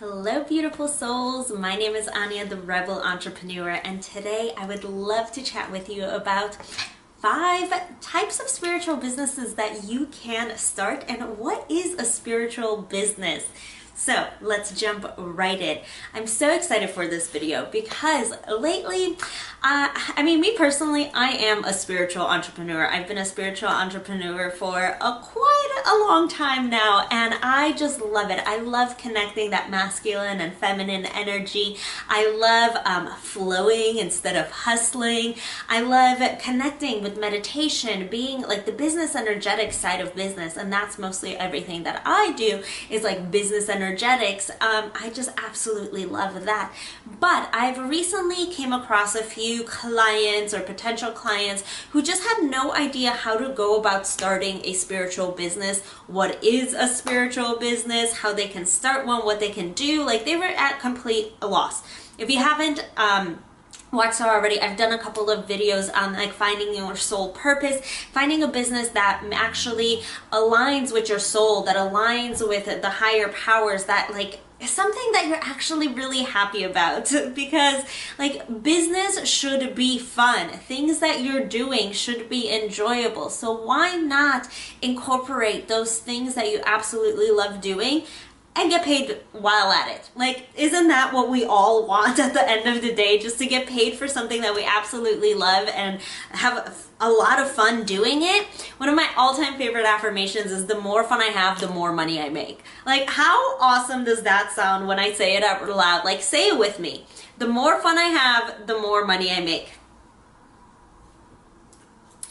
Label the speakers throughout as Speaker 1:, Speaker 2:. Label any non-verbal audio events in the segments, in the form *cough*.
Speaker 1: Hello, beautiful souls. My name is Ania, the Rebel Entrepreneur, and today I would love to chat with you about five types of spiritual businesses that you can start and what is a spiritual business. So let's jump right in. I'm so excited for this video because lately, uh, I mean, me personally, I am a spiritual entrepreneur. I've been a spiritual entrepreneur for a quite a long time now, and I just love it. I love connecting that masculine and feminine energy. I love um, flowing instead of hustling. I love connecting with meditation, being like the business energetic side of business, and that's mostly everything that I do is like business energetics. Um, I just absolutely love that. But I've recently came across a few clients or potential clients who just had no idea how to go about starting a spiritual business, what is a spiritual business, how they can start one, what they can do. Like they were at complete loss. If you haven't, um, watched already. I've done a couple of videos on like finding your soul purpose finding a business that actually aligns with your soul that aligns with the higher powers that like something that you're actually really happy about. *laughs* Because like business should be fun. Things that you're doing should be enjoyable. So why not incorporate those things that you absolutely love doing and get paid while at it. Like, isn't that what we all want *laughs* at the end of the day? Just to get paid for something that we absolutely love and have a lot of fun doing it. One of my all-time favorite affirmations is the more fun I have, the more money I make. Like, how awesome does that sound when I say it out loud? Like, say it with me. The more fun I have, the more money I make.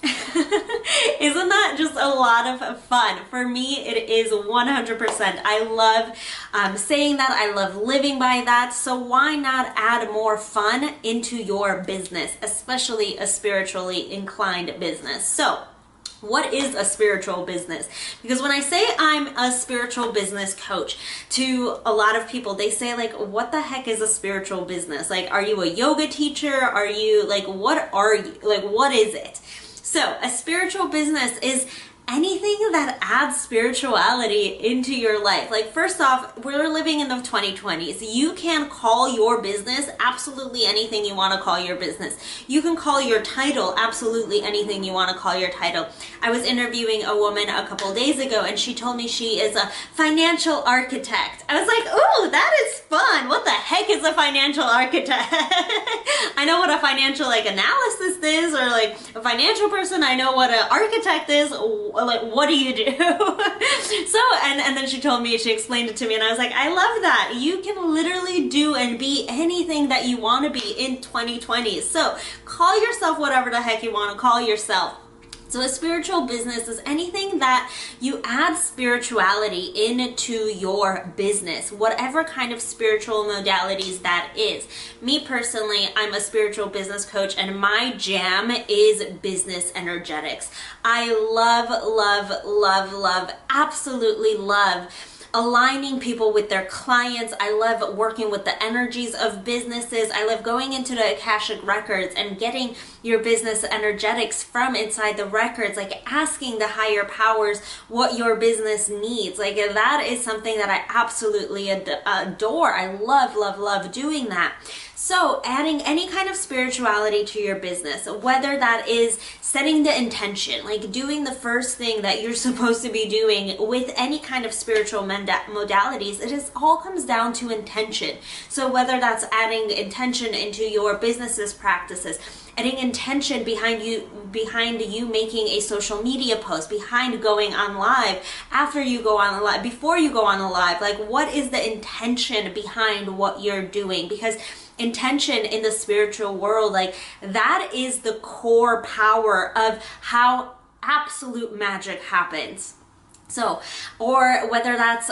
Speaker 1: *laughs* Isn't that just a lot of fun? For me, it is 100%. I love um, saying that. I love living by that. So why not add more fun into your business, especially a spiritually inclined business? So what is a spiritual business? Because when I say I'm a spiritual business coach, to a lot of people, they say, like, what the heck is a spiritual business? Like, are you a yoga teacher? Are you, like, what are you? Like, what is it? So, a spiritual business is anything that adds spirituality into your life. Like, first off, we're living in the 2020s. You can call your business absolutely anything you want to call your business. You can call your title absolutely anything you want to call your title. I was interviewing a woman a couple days ago and she told me she is a financial architect. I was like, ooh, that is fun. What the heck is a financial architect? *laughs* I know what a financial like analysis is or like a financial person. I know what an architect is like what do you do? *laughs* So and and then she told me she explained it to me and i was like i love that. You can literally do and be anything that you want to be in 2020 so call yourself whatever the heck you want to call yourself so, a spiritual business is anything that you add spirituality into your business, whatever kind of spiritual modalities that is. Me personally, I'm a spiritual business coach, and my jam is business energetics. I love, love, love, love, absolutely love aligning people with their clients. I love working with the energies of businesses. I love going into the Akashic records and getting your business energetics from inside the records, like asking the higher powers what your business needs. Like that is something that I absolutely adore. I love, love, love doing that. So, adding any kind of spirituality to your business, whether that is setting the intention, like doing the first thing that you're *laughs* supposed to be doing with any kind of spiritual modalities, it is all comes down to intention. So, whether that's adding intention into your business's practices, adding intention behind you behind you making a social media post behind going on live after you go on live before you go on live like what is the intention behind what you're doing because intention in the spiritual world like that is the core power of how absolute magic happens so, or whether that's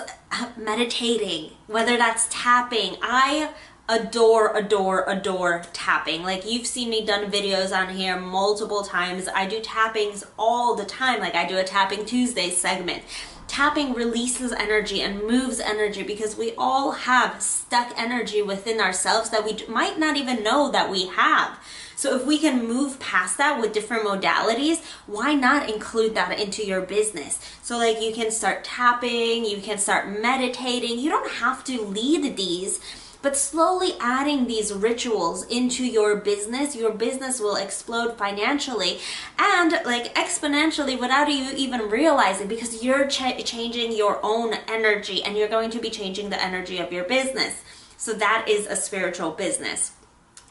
Speaker 1: meditating, whether that's tapping, I adore, adore, adore tapping. Like you've seen me done videos on here multiple times. I do tappings all the time. Like I do a Tapping Tuesday segment. Tapping releases energy and moves energy because we all have stuck energy within ourselves that we might not even know that we have. So if we can move past that with different modalities, why not include that into your business? So like you can start tapping, you can start meditating. You don't have to lead these but slowly adding these rituals into your business, your business will explode financially and like exponentially without you even realizing because you're ch- changing your own energy and you're going to be changing the energy of your business. So that is a spiritual business.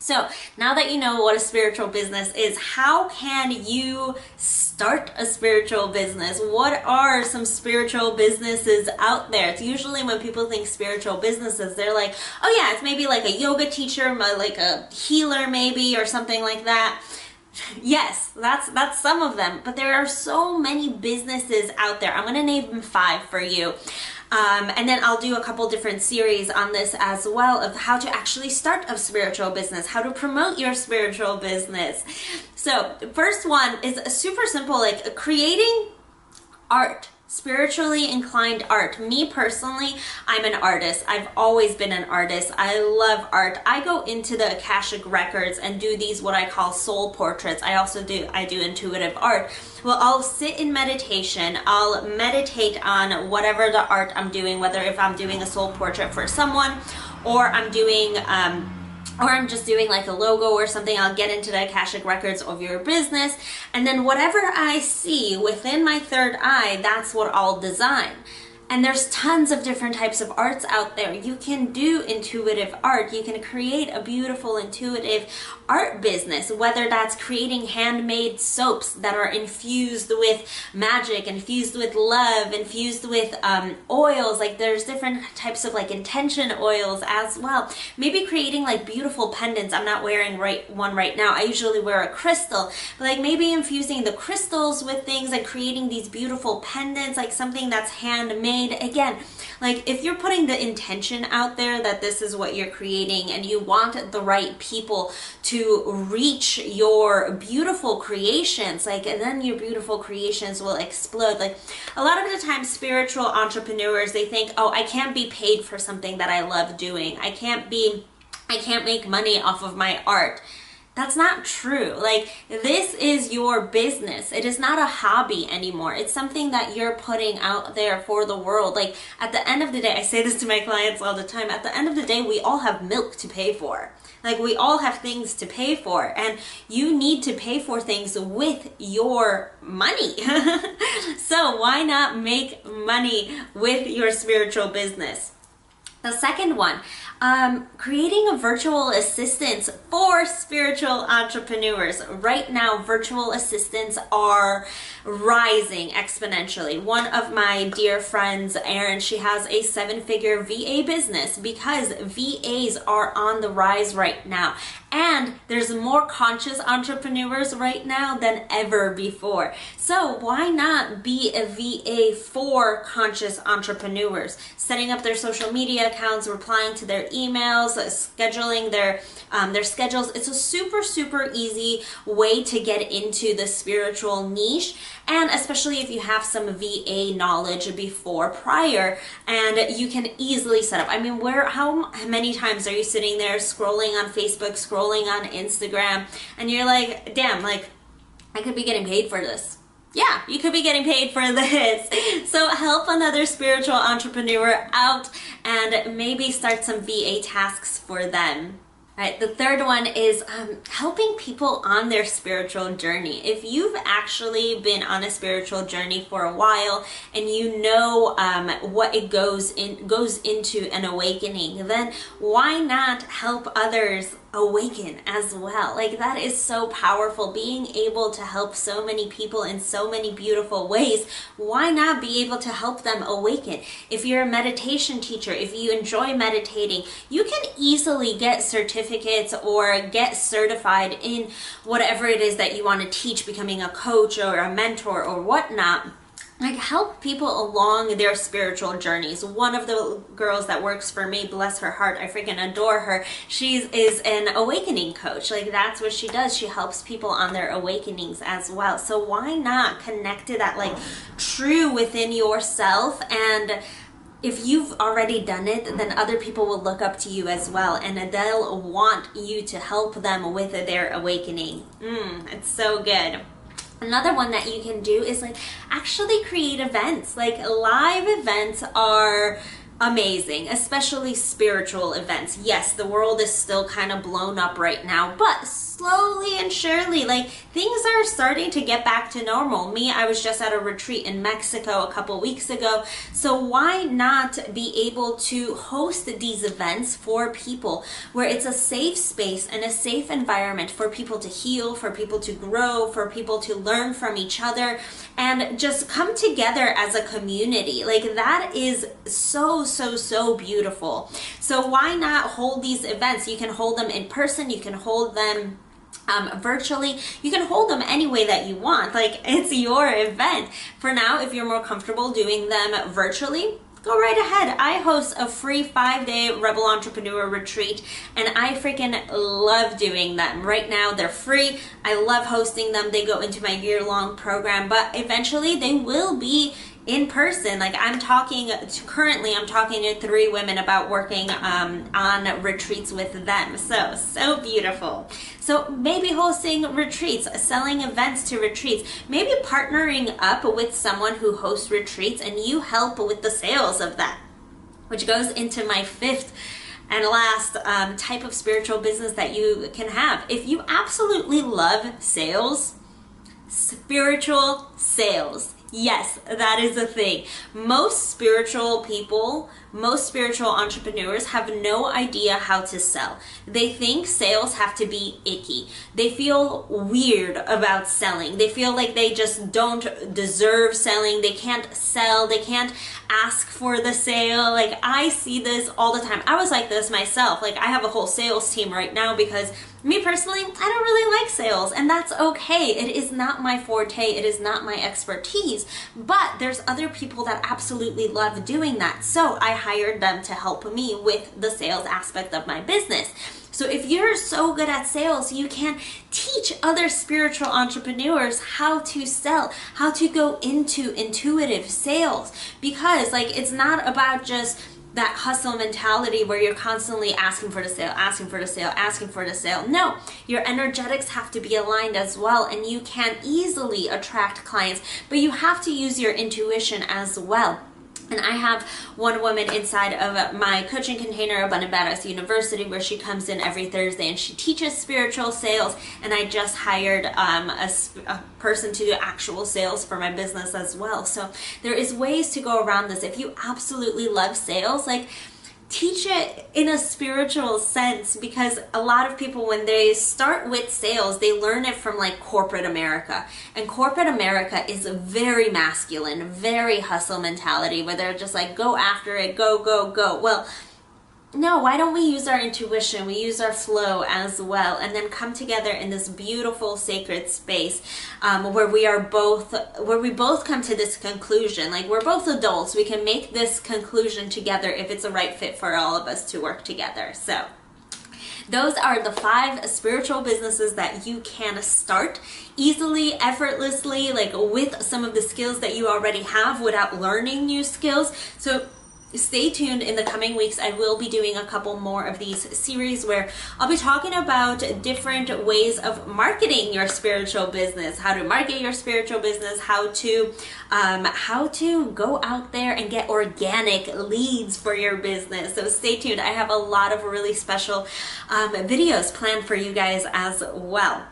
Speaker 1: So now that you know what a spiritual business is, how can you start a spiritual business? What are some spiritual businesses out there? It's usually when people think spiritual businesses, they're like, oh yeah, it's maybe like a yoga teacher, like a healer maybe, or something like that. Yes, that's that's some of them, but there are so many businesses out there. I'm going to name five for you. Um, and then I'll do a couple different series on this as well of how to actually start a spiritual business, how to promote your spiritual business. So, first one is super simple like creating art spiritually inclined art. Me personally, I'm an artist. I've always been an artist. I love art. I go into the Akashic records and do these what I call soul portraits. I also do I do intuitive art. Well, I'll sit in meditation. I'll meditate on whatever the art I'm doing, whether if I'm doing a soul portrait for someone or I'm doing um or I'm just doing like a logo or something, I'll get into the Akashic records of your business. And then whatever I see within my third eye, that's what I'll design. And there's tons of different types of arts out there. You can do intuitive art. You can create a beautiful intuitive art business, whether that's creating handmade soaps that are infused with magic, infused with love, infused with um, oils. Like there's different types of like intention oils as well. Maybe creating like beautiful pendants. I'm not wearing right one right now. I usually wear a crystal, but like maybe infusing the crystals with things and creating these beautiful pendants, like something that's handmade made. Again like if you're putting the intention out there that this is what you're creating and you want the right people to reach your beautiful creations like and then your beautiful creations will explode. Like a lot of the time spiritual entrepreneurs they think oh i can't be paid for something that i love doing. I can't be i can't make money off of my art that's not true. Like, this is your business. It is not a hobby anymore. It's something that you're putting out there for the world. Like, at the end of the day, I say this to my clients all the time. At the end of the day, we all have milk to pay for. Like, we all have things to pay for, and you need to pay for things with your money. *laughs* so, why not make money with your spiritual business? The second one, um, creating a virtual assistant for spiritual entrepreneurs. Right now, virtual assistants are rising exponentially. One of my dear friends, Erin, she has a seven figure VA business because VAs are on the rise right now. And there's more conscious entrepreneurs right now than ever before. So why not be a VA for conscious entrepreneurs? Setting up their social media accounts, replying to their emails, scheduling their um, their schedules. It's a super super easy way to get into the spiritual niche and especially if you have some VA knowledge before prior and you can easily set up. I mean, where how many times are you sitting there scrolling on Facebook, scrolling on Instagram and you're like, "Damn, like I could be getting paid for this." yeah, you could be getting paid for *laughs* this. So help another spiritual entrepreneur out and maybe start some VA tasks for them. Right. The third one is um, helping people on their spiritual journey. If you've actually been on a spiritual journey for a while and you know um, what it goes in goes into an awakening, then why not help others awaken as well. Like that is so powerful. Being able to help so many people in so many beautiful ways, why not be able to help them awaken? If you're a meditation teacher, if you enjoy meditating, you can easily get certificates or get certified in whatever it is that you want to teach, becoming a coach or a mentor or whatnot like help people along their spiritual journeys. One of the girls that works for me, bless her heart, I freaking adore her. She is an awakening coach. Like that's what she does. She helps people on their awakenings as well. So why not connect to that like true within yourself and if you've already done it, then other people will look up to you as well, and they'll want you to help them with their awakening. Mm, it's so good. Another one that you can do is like actually create events. Like live events are amazing, especially spiritual events. Yes, the world is still kind of blown up right now, but slowly and surely, like things are starting to get back to normal. Me, I was just at a retreat in Mexico a couple weeks ago, so why not be able to host these events for people where it's a safe space and a safe environment for people to heal, for people to grow, for people to learn from each other, and just come together as a community. Like that is so, so, so beautiful. So why not hold these events? You can hold them in person, you can hold them um, virtually. You can hold them any way that you want. Like *laughs* it's your event. For now, if you're more comfortable doing them virtually, go right ahead. I host a free five day Rebel Entrepreneur retreat and I freaking love doing them. Right now, they're free. I love hosting them. They go into my year long program, but eventually they will be in person. Like I'm talking to, currently, I'm talking to three women about working um, on retreats with them. So so beautiful. So maybe hosting retreats, selling events to retreats, maybe partnering up with someone who hosts retreats, and you help with the sales of that, which goes into my fifth and last um, type of spiritual business that you can have. If you absolutely love sales, spiritual sales Yes, that is a thing. Most spiritual people, most spiritual entrepreneurs have no idea how to sell. They think sales have to be icky. They feel weird about selling. They feel like they just don't deserve selling. They can't sell. They can't ask for the sale. Like I see this all the time. I was like this myself. Like I have a whole sales team right now because me personally, I don't really like sales, and that's okay. It is not my forte, it is not my expertise, but there's other people that absolutely love doing that. So I hired them to help me with the sales aspect of my business. So if you're so good at sales, you can teach other spiritual entrepreneurs how to sell, how to go into intuitive sales because like it's not about just that hustle mentality where you're constantly asking for the sale, asking for the sale, asking for the sale. No, your energetics have to be aligned as well, and you can easily attract clients, but you have to use your intuition as well. And I have one woman inside of my coaching container, Abundant Badass University, where she comes in every Thursday and she teaches spiritual sales. And I just hired um, a, a, person to do actual sales for my business as well. So there is ways to go around this. If you absolutely love sales, like teach it in a spiritual sense because a lot of people when they start with sales they learn it from like corporate america. And corporate america is a very masculine very hustle mentality where they're just like go after it. Go go go. Well no, why don't we use our intuition? We use our flow as well, and then come together in this beautiful sacred space um, where we are both, where we both come to this conclusion. Like we're both adults, we can make this conclusion together if it's a right fit for all of us to work together. So. Those are the five spiritual businesses that you can start easily, effortlessly, like with some of the skills that you already have without learning new skills. So stay tuned in the coming weeks. I will be doing a couple more of these series where I'll be talking about different ways of marketing your spiritual business, how to market your spiritual business, how to um, how to go out there and get organic leads for your business. So stay tuned. I have a lot of really special um, videos planned for you guys as well.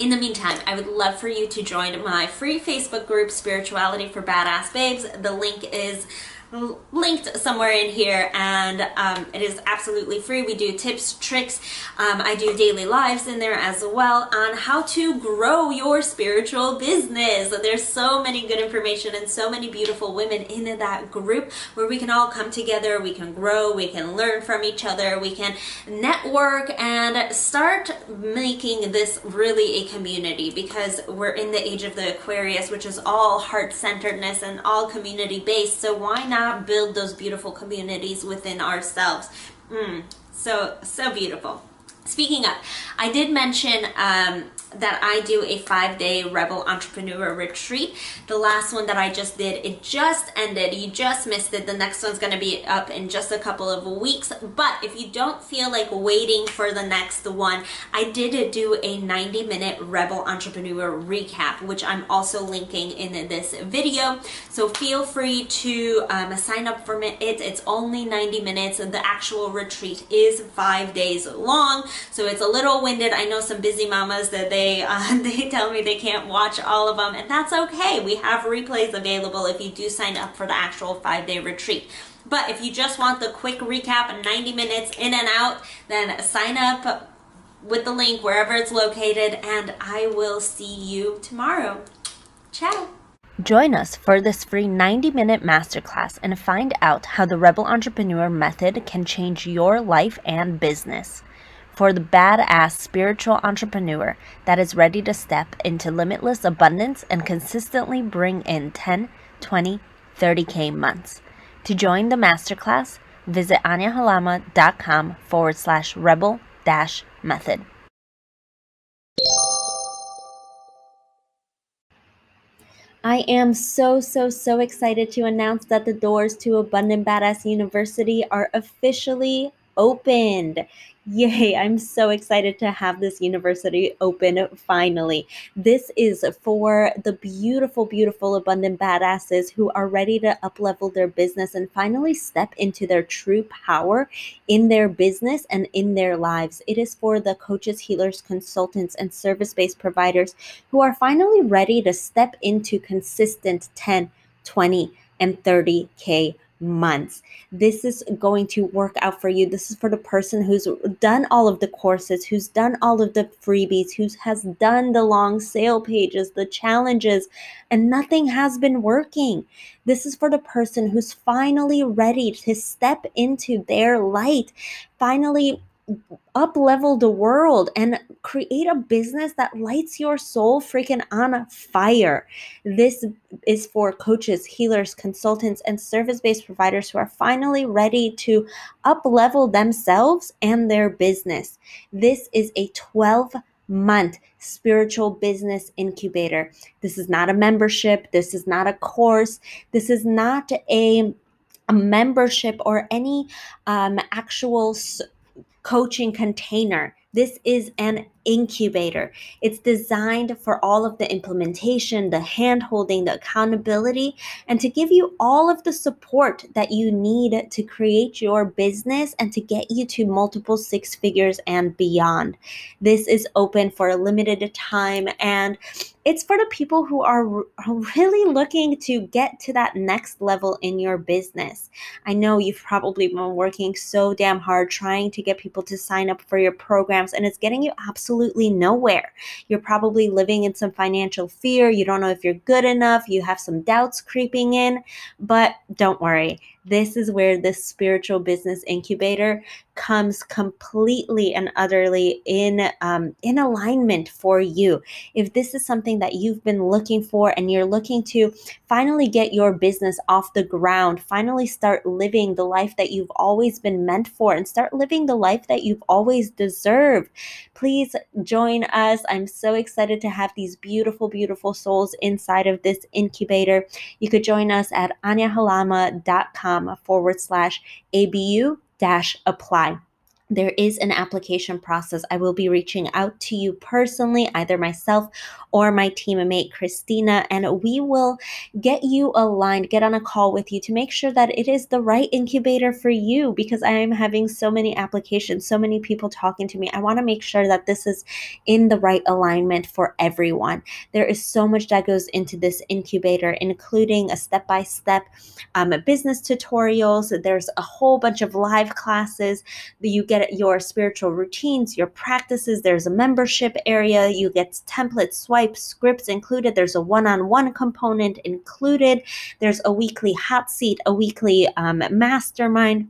Speaker 1: In the meantime, I would love for you to join my free Facebook group, Spirituality for Badass Babes. The link is linked somewhere in here and um, it is absolutely free. We do tips, tricks, um, I do daily lives in there as well on how to grow your spiritual business. There's so many good information and so many beautiful women in that group where we can all come together, we can grow, we can learn from each other, we can network and start making this really a community because we're in the age of the Aquarius which is all heart-centeredness and all community based so why not build those beautiful communities within ourselves. Mm, so, so beautiful. Speaking of, I did mention um, that I do a five day Rebel Entrepreneur Retreat. The last one that I just did, it just ended. You just missed it. The next one's to be up in just a couple of weeks. But if you don't feel like waiting for the next one, I did do a 90 minute Rebel Entrepreneur recap, which I'm also linking in this video. So feel free to um, sign up for it. It's only 90 minutes. The actual retreat is five days long. So it's a little winded. I know some busy mamas that they, uh, *laughs* they tell me they can't watch all of them and that's okay. We have replays available if you do sign up for the actual five day retreat. But if you just want the quick recap, 90 minutes in and out, then sign up with the link wherever it's located, and I will see you tomorrow. Ciao.
Speaker 2: Join us for this free 90 minute masterclass and find out how the Rebel Entrepreneur Method can change your life and business. For the badass spiritual entrepreneur that is ready to step into limitless abundance and consistently bring in 10, 20, 30K months. To join the masterclass, visit aniahalama.com forward slash rebel dash method. I am so, so, so excited to announce that the doors to Abundant Badass University are officially opened. Yay, I'm so excited to have this university open finally. This is for the beautiful, beautiful, abundant badasses who are ready to uplevel their business and finally step into their true power in their business and in their lives. It is for the coaches, healers, consultants, and service based providers who are finally ready to step into consistent 10, 20, and 30K months. This is going to work out for you. This is for the person who's done all of the courses, who's done all of the freebies, who has done the long sale pages, the challenges, and nothing has been working. This is for the person who's finally ready to step into their light, finally up level the world and create a business that lights your soul freaking on fire. This is for coaches, healers, consultants, and service based providers who are finally ready to up level themselves and their business. This is a 12 month spiritual business incubator. This is not a membership. This is not a course. This is not a a membership or any um, actual coaching container. This is an incubator. It's designed for all of the implementation, the hand holding, the accountability, and to give you all of the support that you need to create your business and to get you to multiple six figures and beyond. This is open for a limited time and it's for the people who are really looking to get to that next level in your business. I know you've probably been working so damn hard trying to get people to sign up for your programs, and it's getting you absolutely nowhere. You're probably living in some financial fear. You don't know if you're good enough. You have some doubts creeping in, but don't worry. This is where this spiritual business incubator comes completely and utterly in um, in alignment for you. If this is something that you've been looking for and you're looking to finally get your business off the ground, finally start living the life that you've always been meant for, and start living the life that you've always deserved, please join us. I'm so excited to have these beautiful, beautiful souls inside of this incubator. You could join us at aniahalama.com forward slash ABU dash apply there is an application process. I will be reaching out to you personally, either myself or my teammate Christina, and we will get you aligned, get on a call with you to make sure that it is the right incubator for you because I am having so many applications, so many people talking to me. I want to make sure that this is in the right alignment for everyone. There is so much that goes into this incubator, including a step by step business tutorials. There's a whole bunch of live classes that you get your spiritual routines, your practices. There's a membership area. You get templates, swipes, scripts included. There's a one on one component included. There's a weekly hot seat, a weekly um, mastermind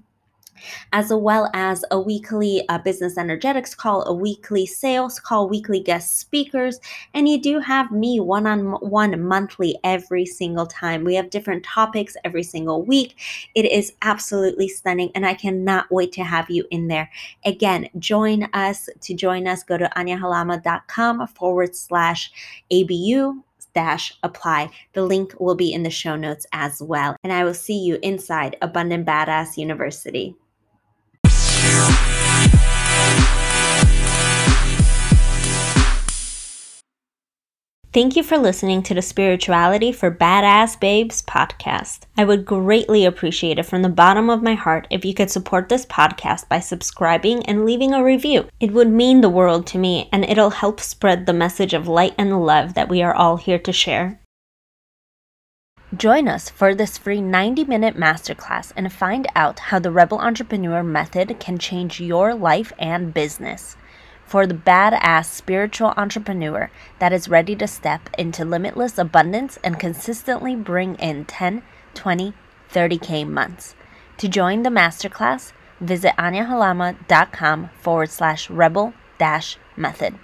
Speaker 2: as well as a weekly uh, business energetics call, a weekly sales call, weekly guest speakers, and you do have me one on one monthly every single time. We have different topics every single week. It is absolutely stunning, and I cannot wait to have you in there. Again, join us. To join us, go to aniahalama.com forward slash ABU dash apply. The link will be in the show notes as well. And I will see you inside Abundant Badass University. Thank you for listening to the Spirituality for Badass Babes podcast. I would greatly appreciate it from the bottom of my heart if you could support this podcast by subscribing and leaving a review. It would mean the world to me and it'll help spread the message of light and love that we are all here to share. Join us for this free 90 minute masterclass and find out how the Rebel Entrepreneur method can change your life and business for the badass spiritual entrepreneur that is ready to step into limitless abundance and consistently bring in 10, 20, 30K months. To join the masterclass, visit aniahalama.com forward slash rebel dash method.